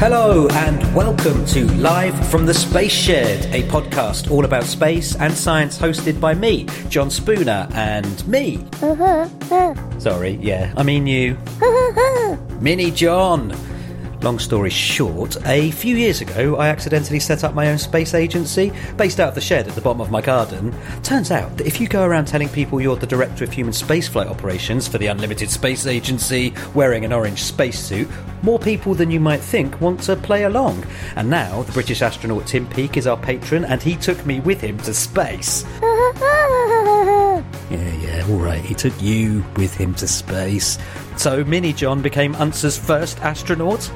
Hello and welcome to Live from the Space Shed, a podcast all about space and science hosted by me, John Spooner, and me. Uh-huh, uh. Sorry, yeah, I mean you. Mini John. Long story short, a few years ago I accidentally set up my own space agency based out of the shed at the bottom of my garden. Turns out that if you go around telling people you're the director of human spaceflight operations for the Unlimited Space Agency wearing an orange spacesuit, more people than you might think want to play along. And now the British astronaut Tim Peake is our patron and he took me with him to space. Yeah, yeah, all right. He took you with him to space. So Mini John became UNSA's first astronaut.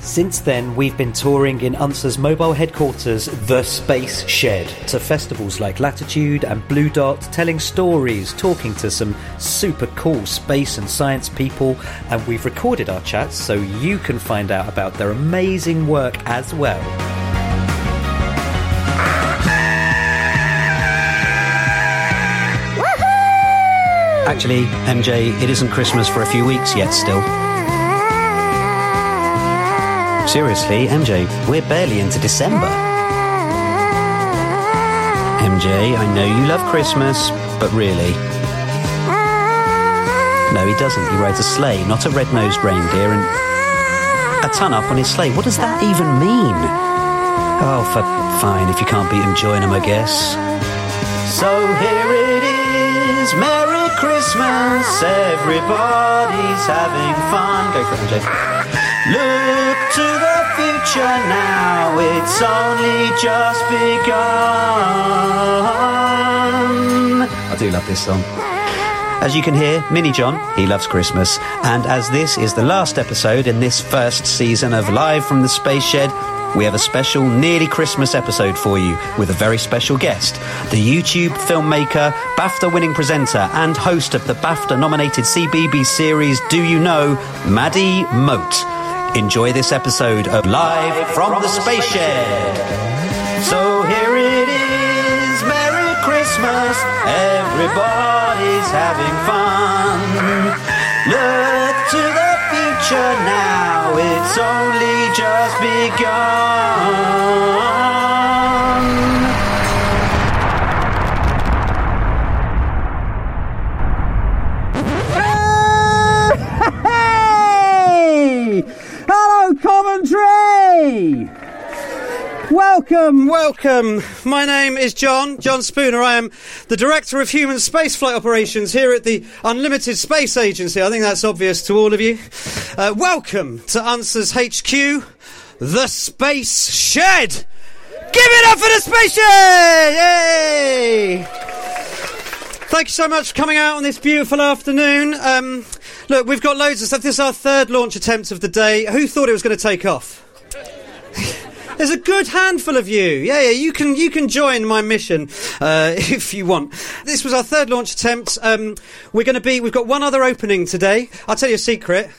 Since then, we've been touring in UNSA's mobile headquarters, The Space Shed, to festivals like Latitude and Blue Dot, telling stories, talking to some super cool space and science people, and we've recorded our chats so you can find out about their amazing work as well. Actually, MJ, it isn't Christmas for a few weeks yet still. Seriously, MJ, we're barely into December. MJ, I know you love Christmas, but really. No, he doesn't. He rides a sleigh, not a red nosed reindeer, and a ton up on his sleigh. What does that even mean? Oh, fine, if you can't him, join him, I guess. So here it is, Merry Christmas, everybody's having fun. Go for it. Look to the future now, it's only just begun. I do love this song. As you can hear, Mini John, he loves Christmas. And as this is the last episode in this first season of Live from the Space Shed, we have a special nearly Christmas episode for you with a very special guest, the YouTube filmmaker, BAFTA winning presenter, and host of the BAFTA nominated CBeebies series Do You Know, Maddie Moat. Enjoy this episode of Live from the Space Shed. So here it is, Merry Christmas, everybody's having fun. Look to the future now, it's only just Coventry! Welcome, welcome. My name is John, John Spooner. I am the Director of Human Spaceflight Operations here at the Unlimited Space Agency. I think that's obvious to all of you. Uh, welcome to UNSA's HQ, the Space Shed! Give it up for the Space Shed! Yay! Thank you so much for coming out on this beautiful afternoon. Um, look, we've got loads of stuff. This is our third launch attempt of the day. Who thought it was going to take off? There's a good handful of you. Yeah, yeah, you can you can join my mission uh, if you want. This was our third launch attempt. Um, we're going to be. We've got one other opening today. I'll tell you a secret.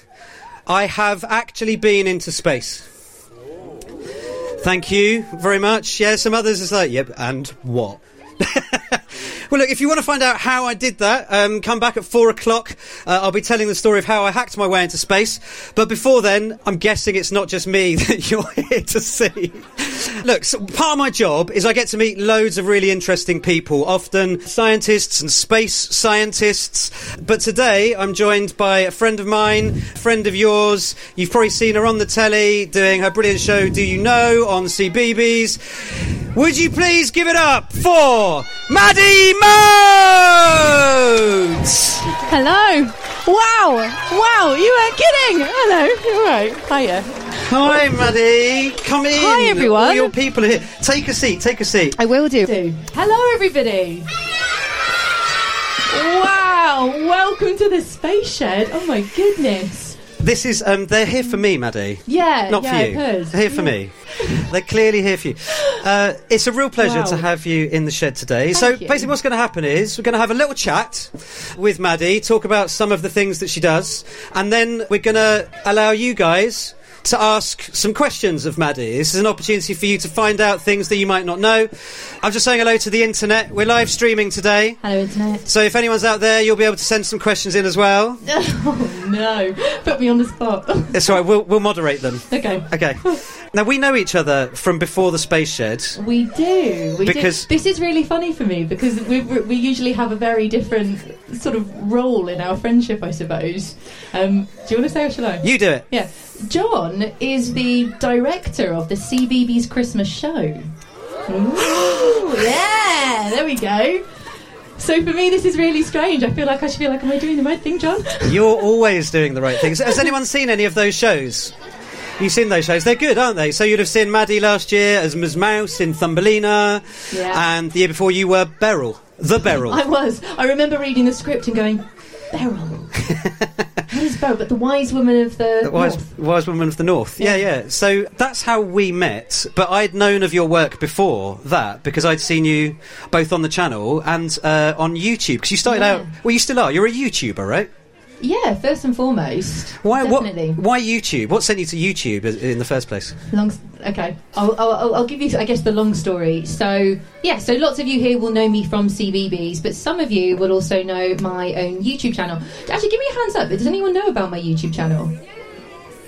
I have actually been into space. Thank you very much. Yeah, some others is like, yep, and what? well, look, if you want to find out how I did that, um, come back at four o'clock. Uh, I'll be telling the story of how I hacked my way into space. But before then, I'm guessing it's not just me that you're here to see. look, so part of my job is I get to meet loads of really interesting people, often scientists and space scientists. But today, I'm joined by a friend of mine, friend of yours. You've probably seen her on the telly doing her brilliant show, Do You Know, on CBeebies. Would you please give it up for Maddie Moat? Hello. Wow. Wow. You weren't kidding. Hello. You're right. Hiya. Hi, Maddie. Come in. Hi, everyone. All your people are here. Take a seat. Take a seat. I will do. Hello, everybody. Wow. Welcome to the space shed. Oh my goodness. This is um. They're here for me, Maddie. Yeah. Not yeah, for you. Cause, They're here for me. They're clearly here for you. Uh, it's a real pleasure Wow. to have you in the shed today. so you. basically, what's going to happen is we're going to have a little chat with Maddie, talk about some of the things that she does, and then we're going to allow you guys to ask some questions of Maddie. This is an opportunity for you to find out things that you might not know. I'm just saying hello to the internet. We're live streaming today. Hello, internet. So if anyone's out there, you'll be able to send some questions in as well. Oh no! Put me on the spot. It's all right, we'll, we'll moderate them. okay. Okay. Now, we know each other from before the Space Shed. We do. We Because- do. This is really funny for me because we, we usually have a very different sort of role in our friendship, I suppose. Um, do you want to say or shall I? You do it. Yeah. John is the director of the CBeebies Christmas show. Ooh, yeah, there we go. So for me, this is really strange. I feel like I should feel like, am I doing the right thing, John? You're always doing the right things. Has anyone seen any of those shows? You've seen those shows. They're good, aren't they? So you'd have seen Maddie last year as Ms. Mouse in Thumbelina. Yeah. And the year before you were Beryl. The Beryl. I was. I remember reading the script and going, Beryl. what is Beryl? But the wise woman of the, The wise, North. wise woman of the north. Yeah, Yeah. yeah. So that's how we met. But I'd known of your work before that because I'd seen you both on the channel and uh, on YouTube. Because you started Yeah. out. Well, you still are. You're a YouTuber, right? Yeah, first and foremost. Why? What? Definitely. Why YouTube? What sent you to YouTube in the first place? Long, okay, I'll, I'll, I'll- give you, I guess, the long story. So, yeah, so lots of you here will know me from CBeebies, but some of you will also know my own YouTube channel. Actually, give me a hands up. Does anyone know about my YouTube channel?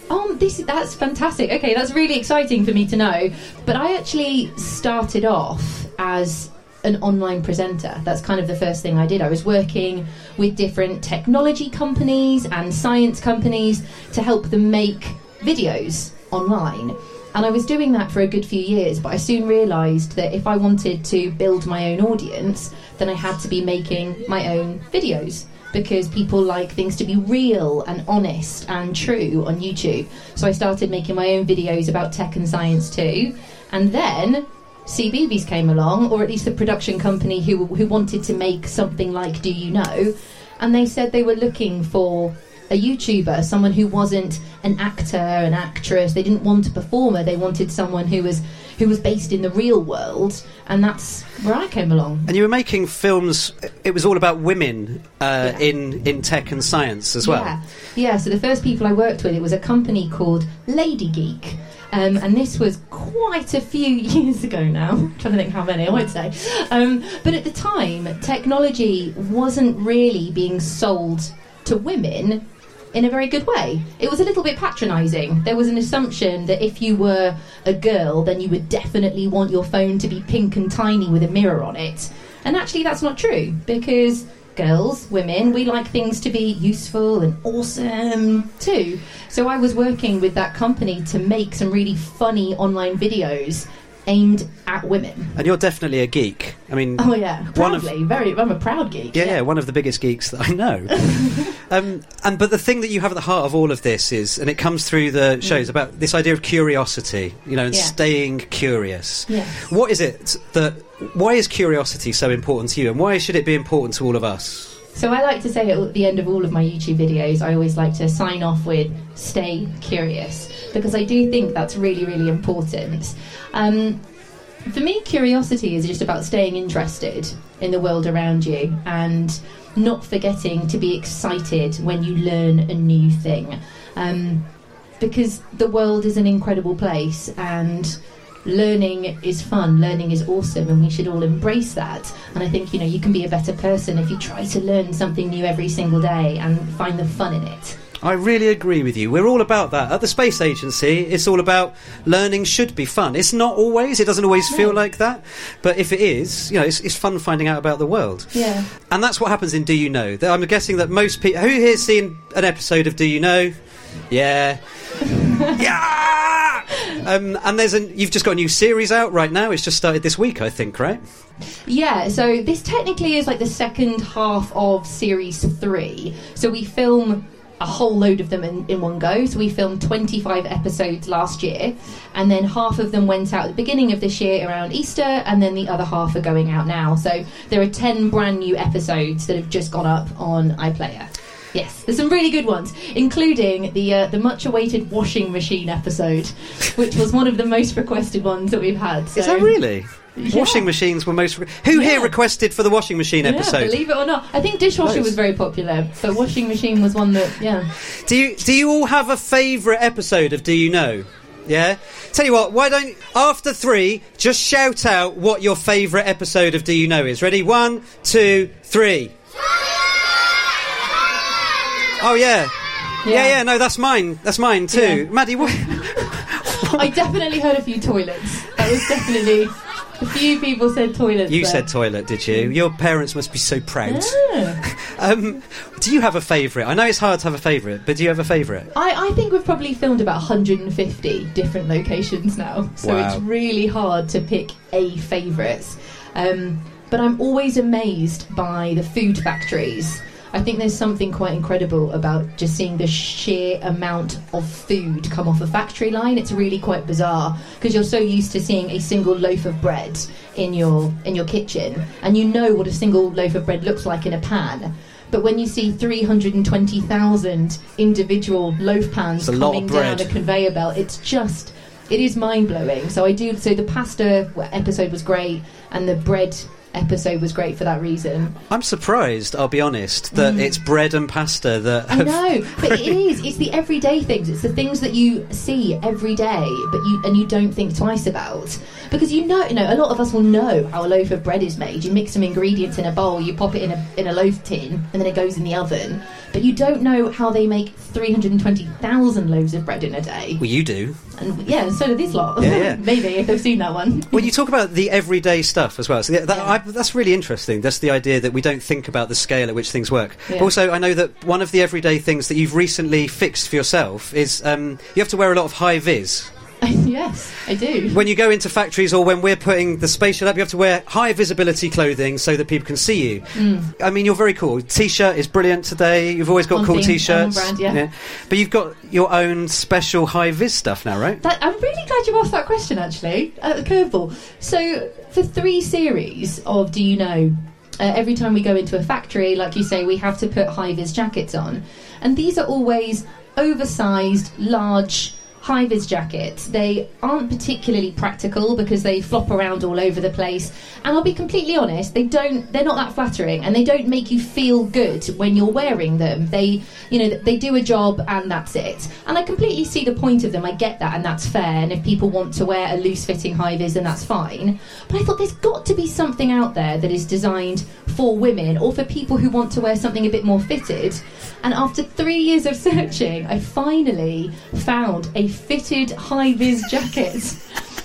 Oh, this that's fantastic. Okay, that's really exciting for me to know. But I actually started off as an online presenter. That's kind of the first thing I did. I was working with different technology companies and science companies to help them make videos online. And I was doing that for a good few years, but I soon realised that if I wanted to build my own audience, then I had to be making my own videos because people like things to be real and honest and true on YouTube. So I started making my own videos about tech and science too. And then CBeebies came along, or at least the production company who, who wanted to make something like Do You Know, and they said they were looking for a YouTuber, someone who wasn't an actor, an actress. They didn't want a performer. They wanted someone who was who was based in the real world, and that's where I came along. And you were making films. It was all about women uh, Yeah. in in tech and science as well. Yeah, yeah. So the first people I worked with, it was a company called Lady Geek. Um, and this was quite a few years ago now. I'm trying to think how many I won't say. Um, but at the time, technology wasn't really being sold to women in a very good way. It was a little bit patronising. There was an assumption that if you were a girl, then you would definitely want your phone to be pink and tiny with a mirror on it. And actually, that's not true because girls, women, we like things to be useful and awesome too. So I was working with that company to make some really funny online videos aimed at women. And you're definitely a geek. I mean, Oh yeah, One of- proudly, very. I'm a proud geek. yeah, yeah, one of the biggest geeks that I know. um, and but the thing that you have at the heart of all of this is, and it comes through the shows about this idea of curiosity, you know, and Mm. Yeah. staying curious. Yes. What is it that? Why is curiosity so important to you, and why should it be important to all of us? So I like to say at the end of all of my YouTube videos, I always like to sign off with "Stay curious" because I do think that's really, really important. Um, for me, curiosity is just about staying interested in the world around you and not forgetting to be excited when you learn a new thing. Um, because the world is an incredible place and learning is fun, learning is awesome, and we should all embrace that. And I think, you know, you can be a better person if you try to learn something new every single day and find the fun in it. I really agree with you. We're all about that. At the Space Agency, it's all about learning should be fun. It's not always, it doesn't always feel No. like that. But if it is, you know, it's, it's fun finding out about the world. Yeah. And that's what happens in Do You Know? That I'm guessing that most people. Who here's seen an episode of Do You Know? Yeah. yeah! Um, and there's an, you've just got a new series out right now. It's just started this week, I think, right? Yeah, so this technically is like the second half of series three. So we film a whole load of them in, in one go. So we filmed 25 episodes last year, and then half of them went out at the beginning of this year around Easter, and then the other half are going out now. So there are 10 brand new episodes that have just gone up on iPlayer. Yes, there's some really good ones, including the uh, the much awaited washing machine episode, which was one of the most requested ones that we've had. Is so- that really? Washing machines were most. Who here requested for the washing machine Yeah, episode? believe it or not. I think dishwasher Loads. was very popular, but washing machine was one that, yeah. Do you do you all have a favourite episode of Do You Know? Yeah. Tell you what, why don't after three, just shout out what your favourite episode of Do You Know is. Ready? One, two, three. Oh yeah. Yeah, yeah, no, that's mine. That's mine too. Yeah. Maddie, what? I definitely heard a few toilets. That was definitely. A few people said toilet. You there. said toilet, did you? Your parents must be so proud. Yeah. Um, do you have a favourite? I know it's hard to have a favourite, but do you have a favourite? I, I think we've probably filmed about 150 different locations now, so Wow. it's really hard to pick a favourite. Um, but I'm always amazed by the food factories. I think there's something quite incredible about just seeing the sheer amount of food come off a factory line. It's really quite bizarre because you're so used to seeing a single loaf of bread in your in your kitchen, and you know what a single loaf of bread looks like in a pan. But when you see 320,000 individual loaf pans It's a lot of coming down a conveyor belt, it's just, it is mind blowing. So I do, so the pasta episode was great, and the bread episode was great for that reason. I'm surprised, I'll be honest, that it's bread and pasta that Mm. I know, but it is. It's the everyday things. It's the things that you see every day, but you and you don't think twice about because you know, you know, a lot of us will know how a loaf of bread is made. You mix some ingredients in a bowl, you pop it in a in a loaf tin, and then it goes in the oven. But you don't know how they make 320,000 loaves of bread in a day. Well, you do. And yeah, so do this lot. Yeah, yeah. Maybe if they've seen that one. Well, you talk about the everyday stuff as well. So yeah, that, Yeah. I, that's really interesting. That's the idea that we don't think about the scale at which things work. Yeah. Also, I know that one of the everyday things that you've recently fixed for yourself is um, you have to wear a lot of high vis. yes, I do. When you go into factories or when we're putting the spaceship up, you have to wear high visibility clothing so that people can see you. I mean, you're very cool. T-shirt is brilliant today. You've always got On cool theme, T-shirts. brand, yeah. But you've got your own special high vis stuff now, right? That, I'm really glad you asked that question, actually, at the curveball. So, for three series of Do You Know, uh, every time we go into a factory, like you say, we have to put high vis jackets on. And these are always oversized, large high vis jackets. They aren't particularly practical because they flop around all over the place. And I'll be completely honest, they don't they're not that flattering and they don't make you feel good when you're wearing them. They you know, they do a job and that's it. And I completely see the point of them. I get that and that's fair. And if people want to wear a loose fitting high vis then that's fine. But I thought there's got to be something out there that is designed for women or for people who want to wear something a bit more fitted. And after three years of searching, I finally found a fitted high vis jacket.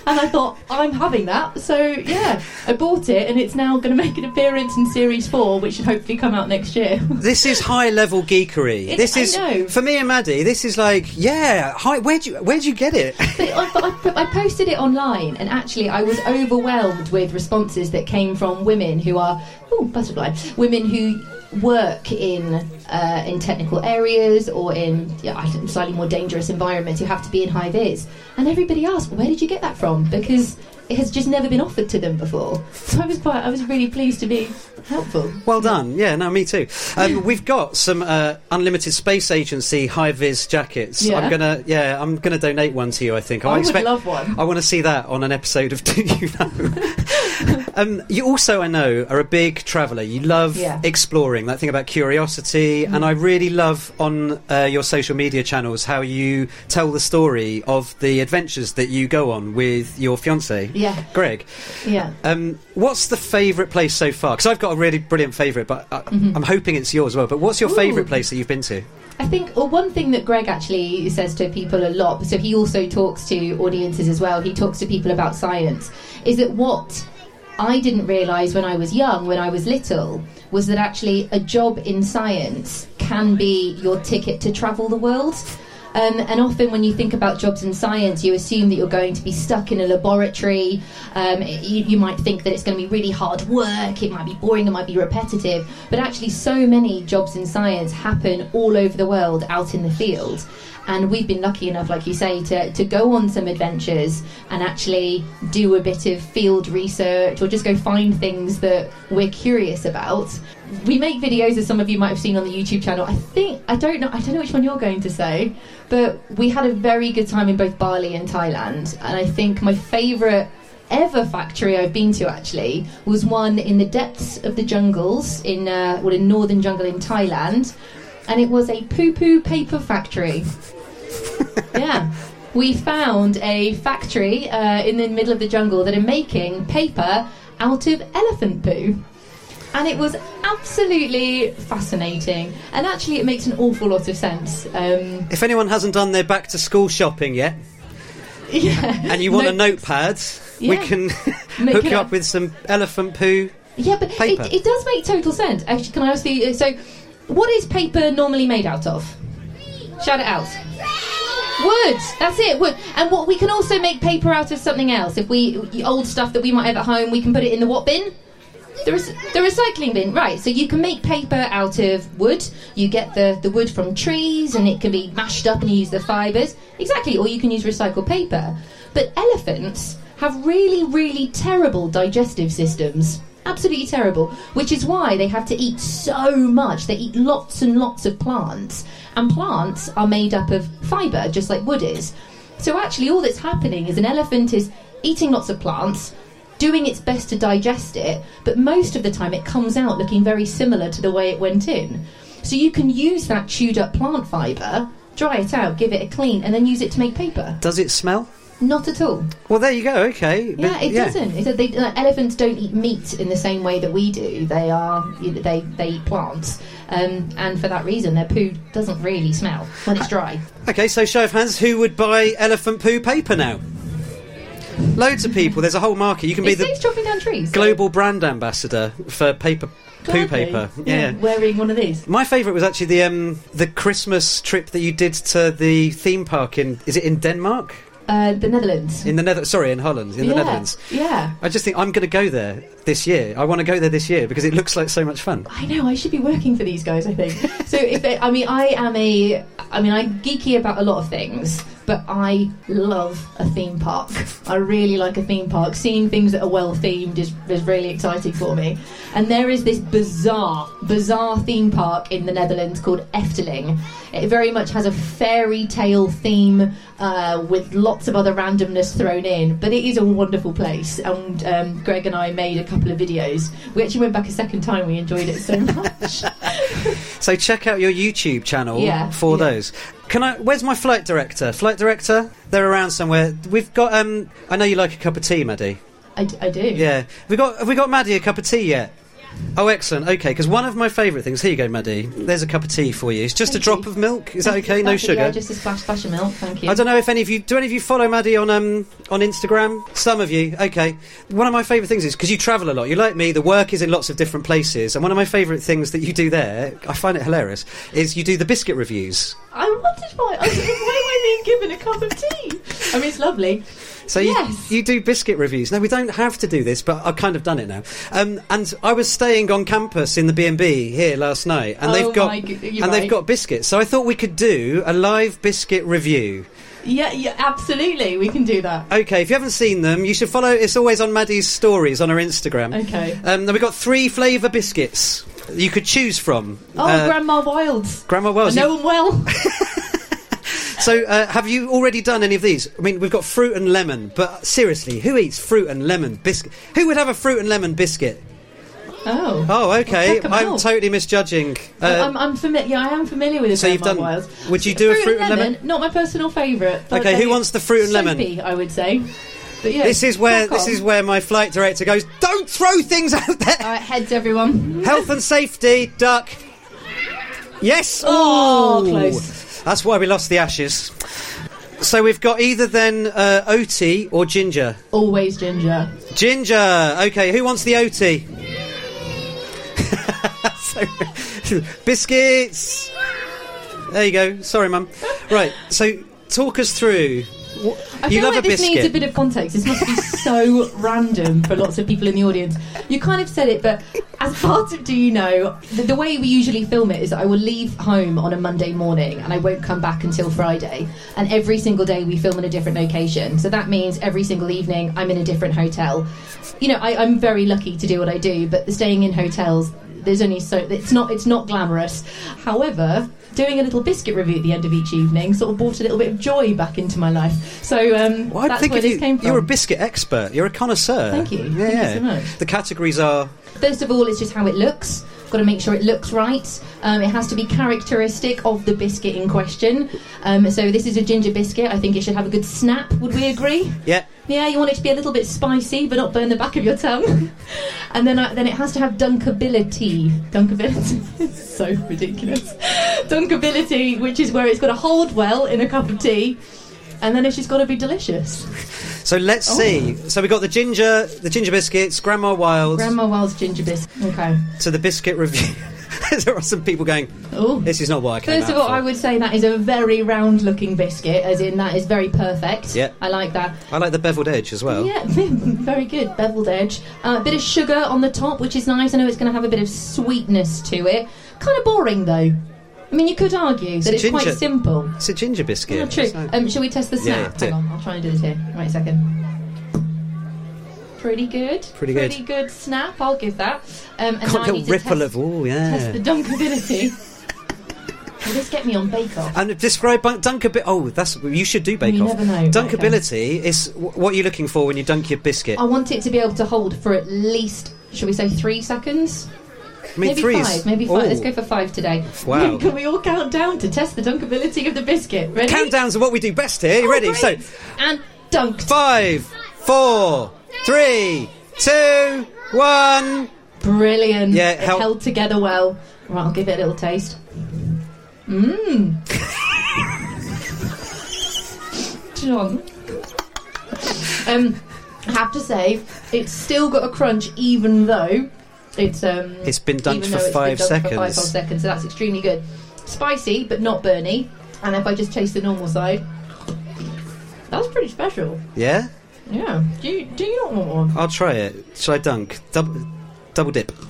And I thought, I'm having that. So, yeah, I bought it and it's now going to make an appearance in Series 4, which should hopefully come out next year. This is high level geekery. It's- this I is know. for me and Maddie. This is like, yeah, hi. Where'd you where'd you get it? But I, but I, I posted it online, and actually, I was overwhelmed with responses that came from women who are, oh, butterfly, women who work in uh, in technical areas or in yeah, I slightly more dangerous environments who have to be in high vis. And everybody asked, where did you get that from? Because it has just never been offered to them before. So I was quite, I was really pleased to be helpful. Well done. Yeah, no, me too. Um, we've got some uh, unlimited space agency high vis jackets. Yeah. I'm gonna, yeah, I'm gonna donate one to you. I think. I would love one. I want to see that on an episode of Do You Know? Um, you also, I know, are a big traveller. You love Yeah. exploring. That thing about curiosity, and I really love on uh, your social media channels how you tell the story of the adventures that you go on with your fiance, Yeah. Greg. Yeah. Um, what's the favourite place so far? Because I've got a really brilliant favourite, but I, I'm hoping it's yours as well. But what's your Mm-hmm. Favourite place that you've been to? I think well, one thing that Greg actually says to people a lot, so he also talks to audiences as well, he talks to people about science, is that what I didn't realise when I was young, when I was little, was that actually a job in science can be your ticket to travel the world. Um, and often, when you think about jobs in science, you assume that you're going to be stuck in a laboratory. Um, you, you might think that it's going to be really hard work, it might be boring, it might be repetitive. But actually, so many jobs in science happen all over the world out in the field. And we've been lucky enough, like you say, to, to go on some adventures and actually do a bit of field research or just go find things that we're curious about. We make videos, as some of you might have seen on the YouTube channel. I think I don't know. I don't know which one you're going to say, but we had a very good time in both Bali and Thailand. And I think my favourite ever factory I've been to actually was one in the depths of the jungles in uh, well in northern jungle in Thailand, and it was a poo poo paper factory. yeah. We found a factory uh, in the middle of the jungle that are making paper out of elephant poo. And it was absolutely fascinating. And actually, it makes an awful lot of sense. Um, If anyone hasn't done their back to school shopping yet, yeah. and you want a No- notepad, we can hook you up. up with some elephant poo. Yeah, but Paper. it, it does make total sense. Actually, can I ask you? So, what is paper normally made out of? Shout it out. Wood. That's it. Wood. And what we can also make paper out of something else. If we old stuff that we might have at home, we can put it in the what bin? The, the recycling bin, right? So you can make paper out of wood. You get the, the wood from trees, and it can be mashed up and you use the fibres. Exactly. Or you can use recycled paper. But elephants have really, really terrible digestive systems. Absolutely terrible. Which is why they have to eat so much. They eat lots and lots of plants. And plants are made up of fibre, just like wood is. So actually, all that's happening is an elephant is eating lots of plants, doing its best to digest it, but most of the time it comes out looking very similar to the way it went in. So you can use that chewed up plant fibre, dry it out, give it a clean, and then use it to make paper. Does it smell? Not at all. Well, there you go. Okay. Yeah, But- it doesn't. It's they, like, elephants don't eat meat in the same way that we do. They are you know, they they eat plants, um, and for that reason, their poo doesn't really smell when it's dry. Okay, so show of hands, who would buy elephant poo paper now? Loads of people. There's a whole market. You can be It the chopping down trees. global brand ambassador for paper poo Gladly. paper. Yeah. wearing one of these. My favourite was actually the um, the Christmas trip that you did to the theme park in is it in Denmark? Uh, the Netherlands. In the Nether sorry, in Holland, in yeah. the Netherlands. Yeah. I just think I'm going to go there this year. I want to go there this year because it looks like so much fun. I know. I should be working for these guys. I think. so if they, I mean, I am a. I mean, I'm geeky about a lot of things, but I love a theme park. I really like a theme park. Seeing things that are well themed is, is really exciting for me. And there is this bizarre, bizarre theme park in the Netherlands called Efteling. It very much has a fairy tale theme uh, with lots of other randomness thrown in, but it is a wonderful place. And um, Greg and I made a couple of videos. We actually went back a second time. We enjoyed it so much. So check out your YouTube channel Yeah, for yeah. those. Can I? Where's my flight director? Flight director? They're around somewhere. We've got. Um, I know you like a cup of tea, Maddie. I, d- I do. Yeah. Have we got? Have we got Maddie a cup of tea yet? Oh, excellent. Okay, because one of my favourite things. Here you go, Maddie. There's a cup of tea for you. It's just Thank a drop you. of milk. Is that okay? No sugar. Yeah, just a splash, splash of milk. Thank you. I don't know if any of you do. Any of you follow Maddie on um on Instagram? Some of you. Okay. One of my favourite things is because you travel a lot. You like me. The work is in lots of different places, and one of my favourite things that you do there, I find it hilarious, is you do the biscuit reviews. I wanted why. I was, why am I being given a cup of tea? I mean, it's lovely. So you, Yes. you do biscuit reviews. Now we don't have to do this, but I've kind of done it now. Um, and I was staying on campus in the B and B here last night, and Oh they've got and you're they've got biscuits. So I thought we could do a live biscuit review. Yeah, yeah, absolutely. We can do that. Okay, if you haven't seen them, you should follow. It's always on Maddie's stories on her Instagram. Okay. Um, now we've got three flavour biscuits you could choose from. Oh, Uh, Grandma Wilds. Grandma I Wells. you- know them well. So, uh, have you already done any of these? I mean, we've got fruit and lemon, but seriously, who eats fruit and lemon biscuit? Who would have a fruit and lemon biscuit? Oh. Oh, okay. 'em I'm totally misjudging. Uh, I'm, I'm familiar. Yeah, I am familiar with so you've done- Wilds. would you do a fruit and lemon? Not my personal favourite. Okay, who wants the fruit and lemon? soapy, I would say. But yeah, this is where this on. is where my flight director goes. Don't throw things out there. All right, heads, everyone. Health and safety, duck. Yes. Oh, Ooh. close. That's why we lost the ashes. So we've got either then uh, OT or ginger. Always ginger. Ginger. Okay, who wants the OT? so, biscuits. There you go. Sorry, mum. Right. So talk us through. I you feel love like this biscuit. needs a bit of context. This must be so random for lots of people in the audience. You kind of said it, but as part of Do You Know, the, the way we usually film it is that I will leave home on a Monday morning and I won't come back until Friday. And every single day we film in a different location. So that means every single evening I'm in a different hotel. You know, I, I'm very lucky to do what I do, but staying in hotels, there's only so it's not it's not glamorous. However, doing a little biscuit review at the end of each evening sort of brought a little bit of joy back into my life. So um, Well, that's where this you, came from. you're a biscuit expert. You're a connoisseur. Thank you. Yeah, Thank you so much. The categories are First of all, it's just how it looks. Got to make sure it looks right. Um, it has to be characteristic of the biscuit in question. Um, so this is a ginger biscuit. I think it should have a good snap. Would we agree? yeah. Yeah, you want it to be a little bit spicy, but not burn the back of your tongue. and then, then it has to have dunkability. Dunkability. it's so ridiculous. Dunkability, which is where it's got to hold well in a cup of tea, and then it's just got to be delicious. So let's Oh. see. So we got the ginger, the ginger biscuits, Grandma Wild, Grandma Wild's ginger biscuit. Okay. to the biscuit review. there are some people going, Oh. "This is not what I came First of all, for." I would say that is a very round-looking biscuit, as in that is very perfect. Yeah. I like that. I like the beveled edge as well. Yeah, very good, beveled edge. A bit of sugar on the top, which is nice. I know it's going to have a bit of sweetness to it. Kind of boring though. I mean, you could argue that a it's quite simple. It's a ginger biscuit. Yeah, true. It's like- Um, shall we test the snap? yeah, Hang on, I'll try and do this here. Wait a second. Pretty good. Pretty good. Pretty good snap. I'll give that. Um, and now Got I a need to ripple test, of oh yeah. test the dunkability. Will this get me on Bake Off? And describe dunkability. Oh, that's you should do bake You off. never know. Okay. Dunkability is what you're looking for when you dunk your biscuit. I want it to be able to hold for at least, shall we say, three seconds? I mean, maybe five. Maybe five. Let's Oh. go for five today. Wow. Can we all count down to test the dunkability of the biscuit? Ready? Countdowns are what we do best here. You Oh, ready? great. So, and dunked. five, four, three, two, one. Brilliant. Yeah, it help- held together well. Right, I'll give it a little taste. Mmm. John. Um, I have to say, it's still got a crunch, even though it's um. It's been dunked for though it's been five dunked For five seconds. whole seconds, so that's extremely good. Spicy, but not burny. And if I just taste the normal side, that's pretty special. Yeah, Yeah. Do you do you not want one? I'll try it. Shall I dunk? Double, double dip.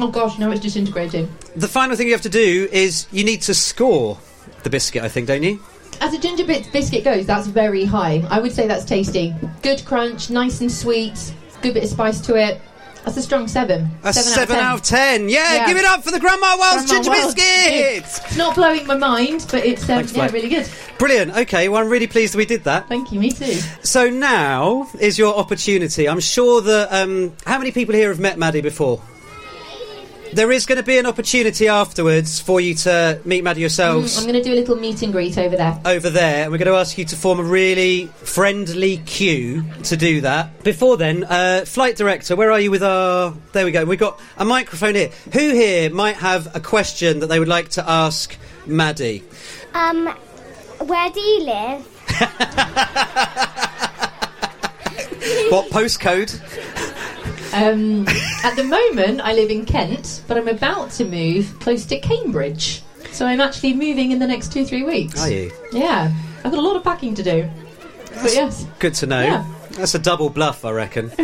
Oh gosh, no, it's disintegrating. the final thing you have to do is you need to score the biscuit. I think, don't you? As a ginger bit biscuit goes, that's very high. I would say that's tasty. Good crunch, nice and sweet, good bit of spice to it. That's a strong seven. A seven, out out of ten. Yeah, Yeah. give it up for the Grandma Wild's Grandma ginger biscuits. It's not blowing my mind, but it's um, Thanks, yeah, mate. really good. Brilliant. Okay, well, I'm really pleased that we did that. Thank you, me too. So now is your opportunity. I'm sure that. Um, how many people here have met Maddie before? There is going to be an opportunity afterwards for you to meet Maddie yourselves Mm, I'm going to do a little meet and greet over there. over there, and we're going to ask you to form a really friendly queue to do that. Before then, uh, flight director, where are you with our? There we go. We've got a microphone here. Who here might have a question that they would like to ask Maddie? Um, where do you live? What postcode? Um, at the moment, I live in Kent, but I'm about to move close to Cambridge. So I'm actually moving in the next two, three weeks. Are you? Yeah. I've got a lot of packing to do. But yes, Good to know. Yeah. That's a double bluff, I reckon.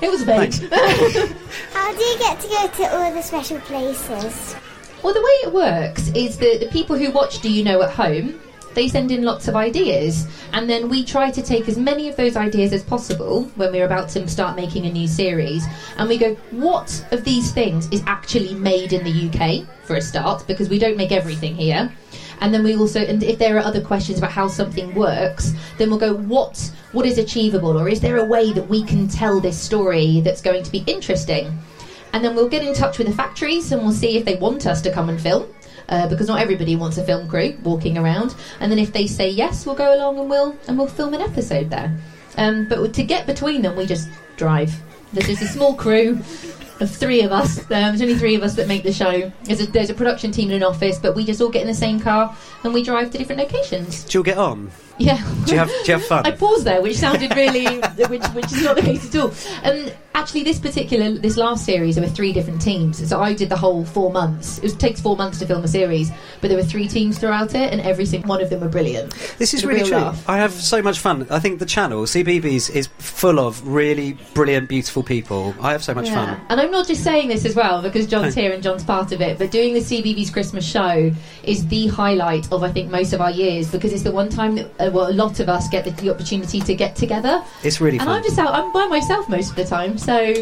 it was vague. How do you get to go to all the special places? Well, the way it works is that the people who watch Do You Know at home, they send in lots of ideas, and then we try to take as many of those ideas as possible when we're about to start making a new series, and we go, what of these things is actually made in the UK for a start, because we don't make everything here. And then we also, and if there are other questions about how something works, then we'll go, what what is achievable, or is there a way that we can tell this story that's going to be interesting? and then we'll get in touch with the factories and we'll see if they want us to come and film uh, because not everybody wants a film crew walking around. And then if they say yes we'll go along and we'll and we'll film an episode there. Um, but to get between them we just drive. There's just a small crew of three of us. Um, there's only three of us that make the show. There's a, there's a production team in an office but we just all get in the same car and we drive to different locations. Do you get on? Yeah Do you have, do you have fun? I paused there, which sounded really, which, which is not the case at all. Um, actually, this particular, this last series, there were three different teams. So I did the whole four months. It was, takes four months to film a series, but there were three teams throughout it, and every single one of them were brilliant. This is really real true. laugh. I have so much fun. I think the channel, CBeebies, is full of really brilliant, beautiful people. I have so much Yeah. fun. And I'm not just saying this as well because John's here and John's part of it, but doing the CBeebies Christmas show is the highlight of I think most of our years because it's the one time that uh, well a lot of us get the, the opportunity to get together. It's really fun. And fun. I'm just out. I'm by myself most of the time, so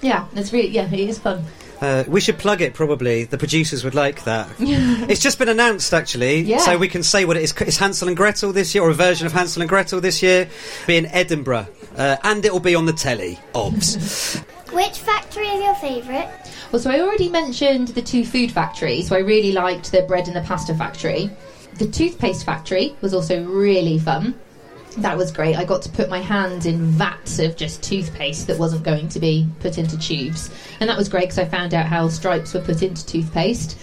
yeah, it's really yeah, it is fun. Uh, we should plug it. Probably the producers would like that. it's just been announced, actually, Yeah. so we can say what it is. It's Hansel and Gretel this year, or a version of Hansel and Gretel this year, be in Edinburgh, uh, and it will be on the telly. Obs. Which factory is your favourite? Well, so I already mentioned the two food factories. So I really liked the bread and the pasta factory. The toothpaste factory was also really fun. That was great. I got to put my hands in vats of just toothpaste that wasn't going to be put into tubes, and that was great because I found out how stripes were put into toothpaste.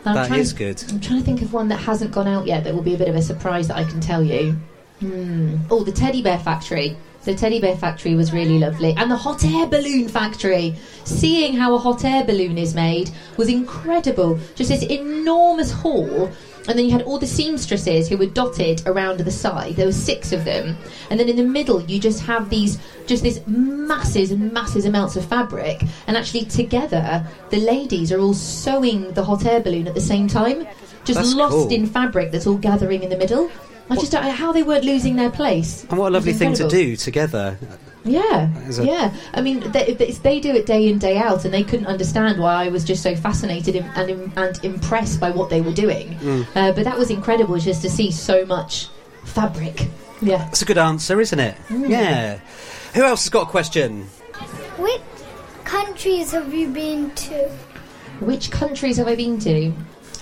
And I'm That trying is good. I'm trying to think of one that hasn't gone out yet that will be a bit of a surprise that I can tell you. Hmm. Oh, the teddy bear factory. The teddy bear factory was really lovely, and the hot air balloon factory. Seeing how a hot air balloon is made was incredible. Just this enormous hall, and then you had all the seamstresses who were dotted around the side. There were six of them, and then in the middle you just have these, just this masses and masses amounts of fabric, and actually together the ladies are all sewing the hot air balloon at the same time, just That's lost cool. in fabric that's all gathering in the middle. I just don't know how they weren't losing their place. And what a lovely thing to do together. Yeah, yeah. I mean, they, they, they do it day in day out, and they couldn't understand why I was just so fascinated and and, and impressed by what they were doing. Mm. Uh, but that was incredible just to see so much fabric. Yeah. That's a good answer, isn't it? Mm. Yeah. Who else has got a question? Which countries have you been to? Which countries have I been to?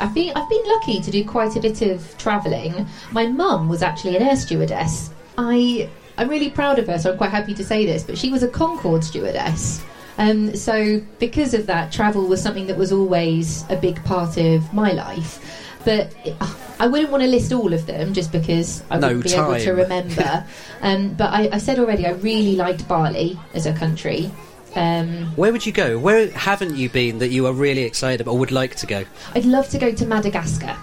I've been I've been lucky to do quite a bit of travelling. My mum was actually an air stewardess. I I'm really proud of her, so I'm quite happy to say this. But she was a Concorde stewardess. Um, so because of that, travel was something that was always a big part of my life. But I wouldn't want to list all of them just because I No wouldn't be able to remember. um, but I, I said already, I really liked Bali as a country. Um, Where would you go? Where haven't you been that you are really excited about or would like to go? I'd love to go to Madagascar.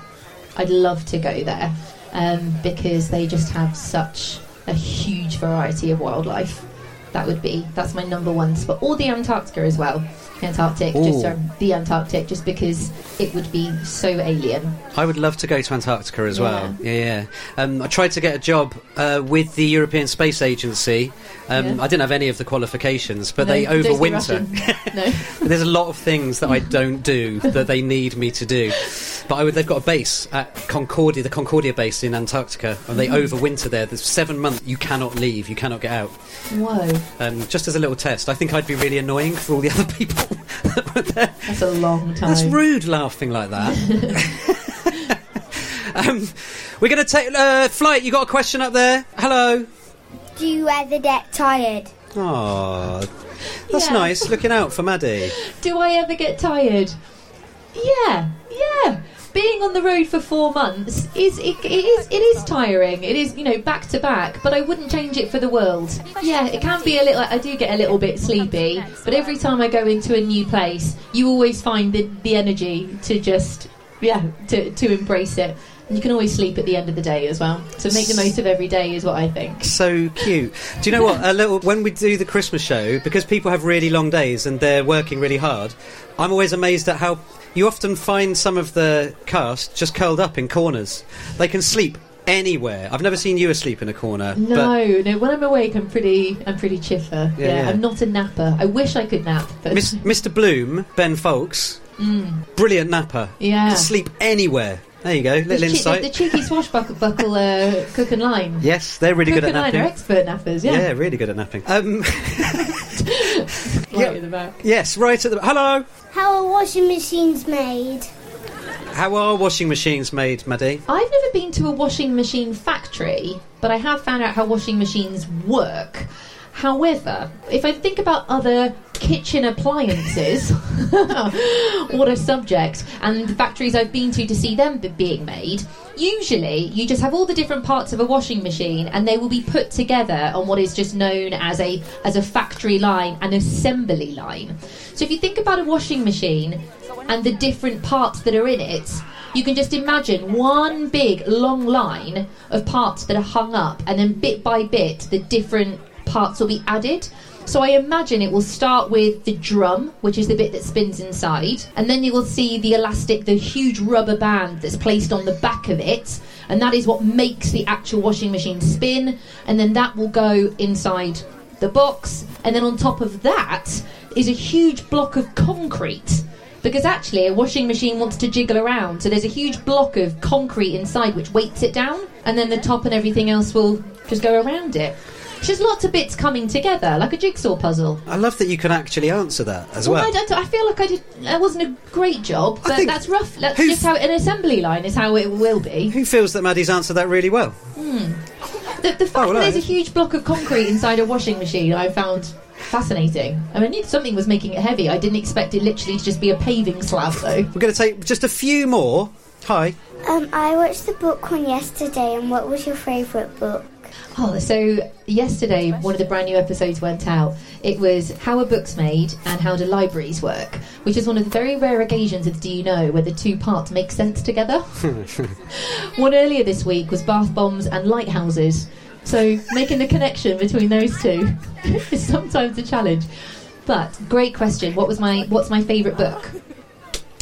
I'd love to go there um, because they just have such a huge variety of wildlife. That would be that's my number one spot, or the Antarctica as well. Antarctic, Ooh. just um, the Antarctic, just because it would be so alien. I would love to go to Antarctica as Yeah. well. Yeah, yeah. Um, I tried to get a job uh, with the European Space Agency. Um, Yeah. I didn't have any of the qualifications, but No, they overwinter. No, There's a lot of things that I don't do that they need me to do. But I would, they've got a base at Concordia, the Concordia base in Antarctica, and they Mm-hmm. overwinter there. There's seven months. You cannot leave. You cannot get out. whoa, Um, just as a little test, I think I'd be really annoying for all the other people that were there. that's a long time. That's rude laughing like that. um, we're going to take uh, flight. You got a question up there? Hello. Do you ever get tired? Oh, that's Yeah. nice. Looking out for Maddie. Do I ever get tired? Yeah, yeah. Being on the road for four months is it, it is it is tiring. It is you know back to back, but I wouldn't change it for the world. Yeah, it can be a little. I do get a little bit sleepy, but every time I go into a new place, you always find the the energy to just yeah to to embrace it. And you can always sleep at the end of the day as well. So make the most of every day is what I think. So cute. Do you know what? A little when we do the Christmas show, because people have really long days and they're working really hard. I'm always amazed at how you often find some of the cast just curled up in corners. They can sleep anywhere. I've never seen you asleep in a corner. No, no. When I'm awake, I'm pretty. I'm pretty chipper. Yeah, Yeah, yeah. I'm not a napper. I wish I could nap, but Mr. Bloom, Ben Faulks, brilliant napper. Mm. yeah. Can sleep anywhere. There you go, The, little che- insight. the, the cheeky swashbuckle uh, cook and line. yes, they're really cook good at and line are expert nappers. Yeah, Yeah, really good at napping. Um, right yeah. in the back. yes, right at the. Hello. How are washing machines made? How are washing machines made, Maddie? I've never been to a washing machine factory, but I have found out how washing machines work. However, if I think about other kitchen appliances, what a subject, and the factories I've been to to see them be- being made, usually you just have all the different parts of a washing machine and they will be put together on what is just known as a as a factory line, an assembly line. So if you think about a washing machine and the different parts that are in it, you can just imagine one big long line of parts that are hung up, and then bit by bit, the different parts will be added. So I imagine it will start with the drum, which is the bit that spins inside, and then you will see the elastic, the huge rubber band that's placed on the back of it, and that is what makes the actual washing machine spin, and then that will go inside the box, and then on top of that is a huge block of concrete Because actually, a washing machine wants to jiggle around, so there's a huge block of concrete inside which weights it down, and then the top and everything else will just go around it. It's just lots of bits coming together, like a jigsaw puzzle. I love that you can actually answer that as well. I, don't, I feel like I did. That wasn't a great job, but that's rough. That's who- just how an assembly line is how it will be. Who feels that Maddie's answered that really well? The, the fact Oh, no. that there's a huge block of concrete inside a washing machine, I found fascinating. I mean, I knew something was making it heavy. I didn't expect it literally to just be a paving slab, though. We're going to take just a few more. Hi. Um, I watched the book one yesterday, and what was your favourite book? Oh, so yesterday one of the brand new episodes went out. It was how are books made and how do libraries work, which is one of the very rare occasions of Do You Know where the two parts make sense together. one earlier this week was bath bombs and lighthouses. So making the connection between those two is sometimes a challenge. But great question. What was my what's my favourite book?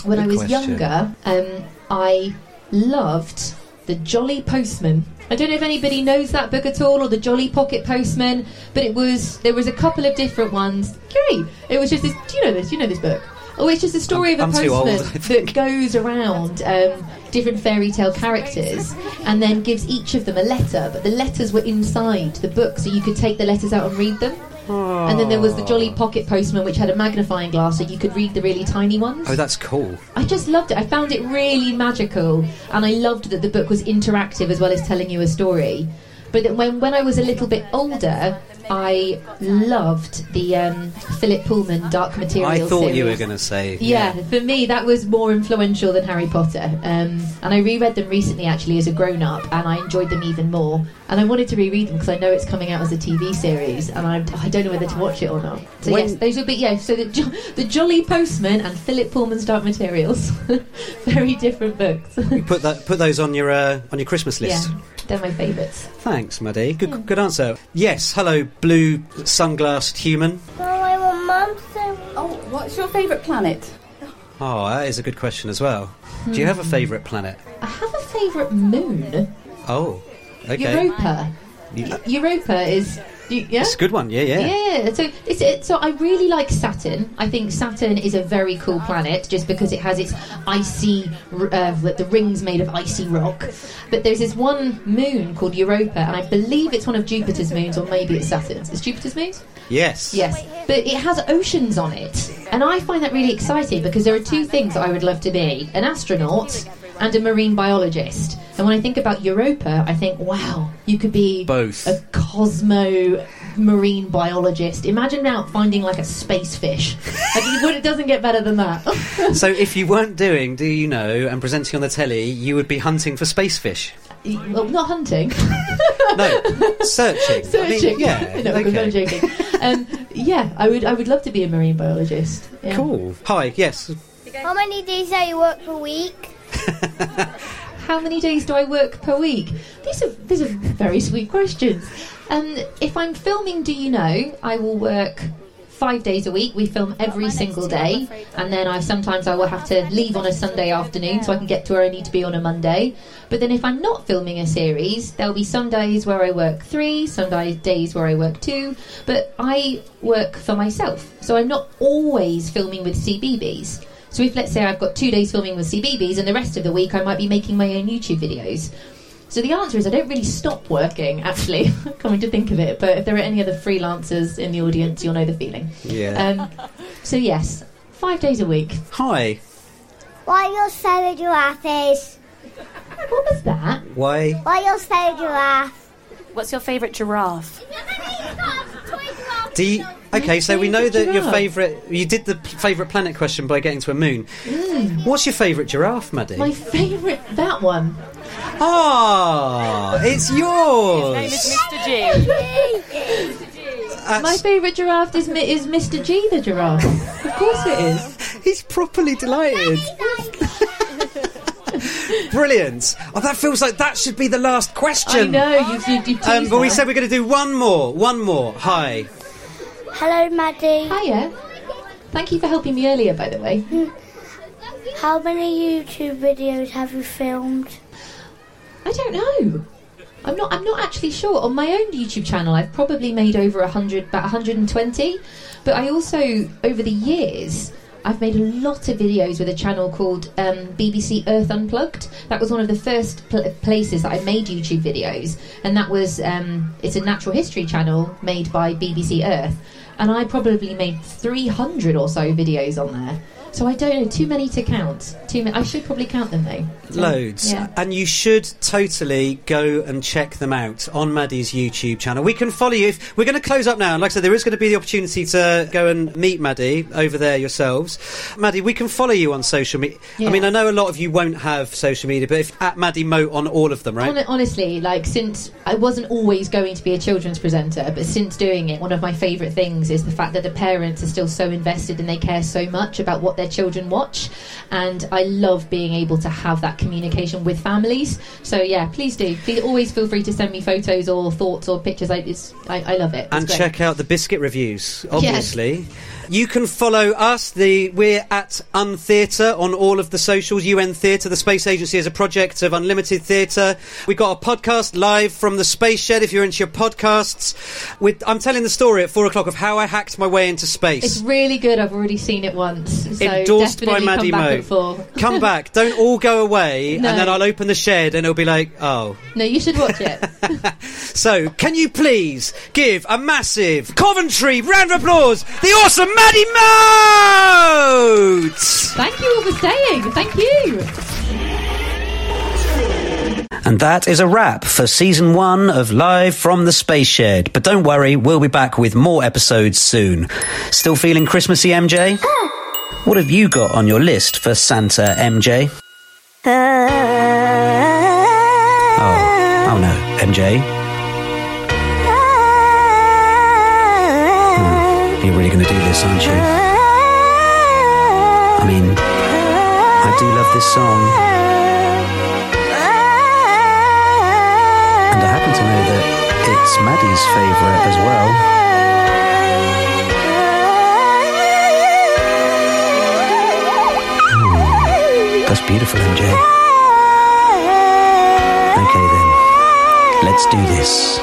When Good I was question. younger, um, I loved The Jolly Postman. I don't know if anybody knows that book at all or The Jolly Pocket Postman, but it was there was a couple of different ones. Great. It was just this. Do you know this? Do you know this book? Oh, it's just a story I'm- of a I'm too old, postman that goes around um, different fairy tale characters and then gives each of them a letter. But the letters were inside the book, so you could take the letters out and read them. And then there was the Jolly oh. Pocket Postman, which had a magnifying glass, so you could read the really tiny ones. Oh, that's cool. I just loved it. I found it really magical, and I loved that the book was interactive as well as telling you a story. But when when I was a little bit older, I loved the um, Philip Pullman Dark Materials. I thought you were going to say. Yeah, for me that was more influential than Harry Potter. Um, and I reread them recently actually as a grown up, and I enjoyed them even more. And I wanted to reread them because I know it's coming out as a TV series, and I, I don't know whether to watch it or not. So When- yes, those would be yeah. So the jo- the Jolly Postman and Philip Pullman's Dark Materials, very different books. You put that put those on your uh, on your Christmas list. yeah, they're my favourites. Thanks, Maddie. Good hmm. good answer. Yes. Hello, blue sunglassed human. Oh, I want mum to. Oh, what's your favourite planet? Oh, that is a good question as well. Do you hmm. have a favourite planet? I have a favourite moon, Oh, okay. Europa. You- Europa is y- yeah. It's a good one. Yeah, yeah. Yeah, so it's, it, so I really like Saturn. I think Saturn is a very cool planet just because it has its icy, uh, the rings made of icy rock. But there's this one moon called Europa, and I believe it's one of Jupiter's moons, or maybe it's Saturn's. It's Jupiter's moon? Yes. Yes, but it has oceans on it, and I find that really exciting because there are two things that I would love to be: an astronaut and a marine biologist. And when I think about Europa, I think, wow, you could be Both. a cosmo marine biologist. Imagine now finding like a space fish. Like, it would- it doesn't get better than that. So if you weren't doing, do you know, and presenting on the telly, you would be hunting for space fish. well, not hunting, No, searching. I mean, searching. yeah. no, I'm joking. Um, yeah, I would. I would love to be a marine biologist. Yeah. Cool. Hi. Yes. How many days do you work per week? How many days do I work per week? These are these are very sweet questions. Um, if I'm filming, do you know? I will work five days a week. We film every single day, and then I sometimes I will have to leave on a Sunday afternoon so I can get to where I need to be on a Monday. But then if I'm not filming a series, there'll be some days where I work three, some days where I work two. But I work for myself, so I'm not always filming with CBeebies. So if let's say I've got two days filming with CBeebies and the rest of the week I might be making my own YouTube videos. So the answer is I don't really stop working, actually, coming to think of it. But if there are any other freelancers in the audience, you'll know the feeling. Yeah. Um, so yes, five days a week. Hi. Why your salad giraffes? What was that? Why? Why your salad giraffe? What's your favourite giraffe? Do you, okay, so we know that your giraffe. favourite. You did the p- favourite planet question by getting to a moon. What's your favourite giraffe, Maddie? My favourite, that one. Ah, it's yours. Name is Mr. G. That's- My favourite giraffe is, Mi- is Mr. G the giraffe. of course it is. he's properly delighted. Brilliant. Oh, that feels like that should be the last question. I question. know, you've, you've, you've Um, but we her. said we're going to do one more. One more. Hi. Hello, Maddie. Hiya. Thank you for helping me earlier, by the way. How many YouTube videos have you filmed? I don't know. I'm not. I'm not actually sure. On my own YouTube channel, I've probably made over hundred, about 120. But I also, over the years, I've made a lot of videos with a channel called um, BBC Earth Unplugged. That was one of the first pl- places that I made YouTube videos, and that was um, it's a natural history channel made by BBC Earth, and I probably made 300 or so videos on there. So I don't know, too many to count. Too many. I should probably count them though. Loads. Yeah. And you should totally go and check them out on Maddie's YouTube channel. We can follow you. If, we're going to close up now. And like I said, there is going to be the opportunity to go and meet Maddie over there yourselves. Maddie, we can follow you on social media. Yeah. I mean, I know a lot of you won't have social media, but if at Maddie Moat on all of them, right? Hon- honestly, like since I wasn't always going to be a children's presenter, but since doing it, one of my favourite things is the fact that the parents are still so invested and they care so much about what their children watch. And I love being able to have that communication with families. So yeah, please do. Please always feel free to send me photos or thoughts or pictures. I, I, I love it. It's and great. check out the biscuit reviews obviously you can follow us the we're at untheatre on all of the socials un theatre the space agency is a project of unlimited theatre We've got a podcast live from the space shed if you're into your podcasts with i'm telling the story at four o'clock of how i hacked my way into space It's really good. I've already seen it once. So endorsed by Maddie come back Moat. at four. Come back, don't all go away, No. and then I'll open the shed and it'll be like, oh. No, you should watch it. So, can you please give a massive Coventry round of applause, the awesome Maddie Moat! Thank you all for staying. Thank you. And that is a wrap for season one of Live from the Space Shed. But don't worry, we'll be back with more episodes soon. Still feeling Christmassy, MJ? What have you got on your list for Santa, MJ? Uh. Oh, oh no, MJ. You're really going to do this, aren't you? I mean, I do love this song. And I happen to know that it's Maddie's favourite as well. Hmm, That's beautiful, MJ. Okay then, let's do this.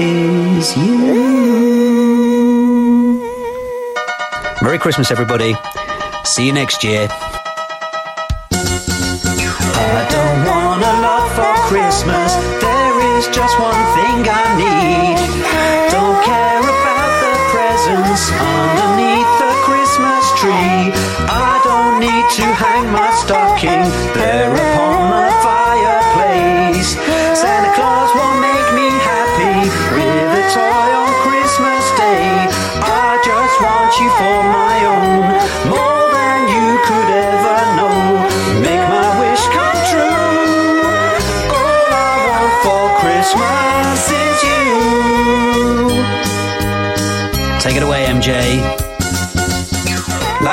Is you. Merry Christmas, everybody. See you next year. My own,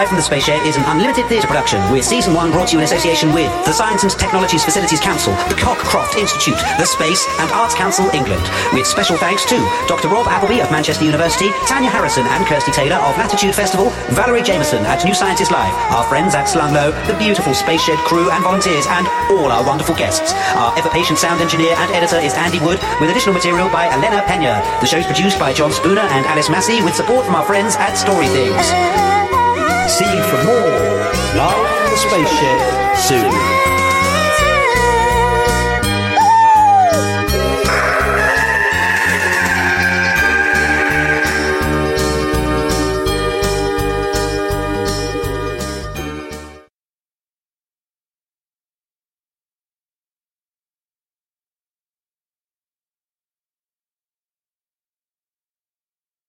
From the Space Shed is an unlimited theatre production with season one brought to you in association with the Science and Technologies Facilities Council, the Cockcroft Institute, the Space and Arts Council England. With special thanks to Dr. Rob Appleby of Manchester University, Tanya Harrison and Kirsty Taylor of Latitude Festival, Valerie Jameson at New Scientist Live, our friends at Slung Low, the beautiful Space Shed crew and volunteers, and all our wonderful guests. Our ever-patient sound engineer and editor is Andy Wood, with additional material by Elena Pena. The show's produced by John Spooner and Alice Massey, with support from our friends at Story Things. See you for more Live on the Spaceship soon.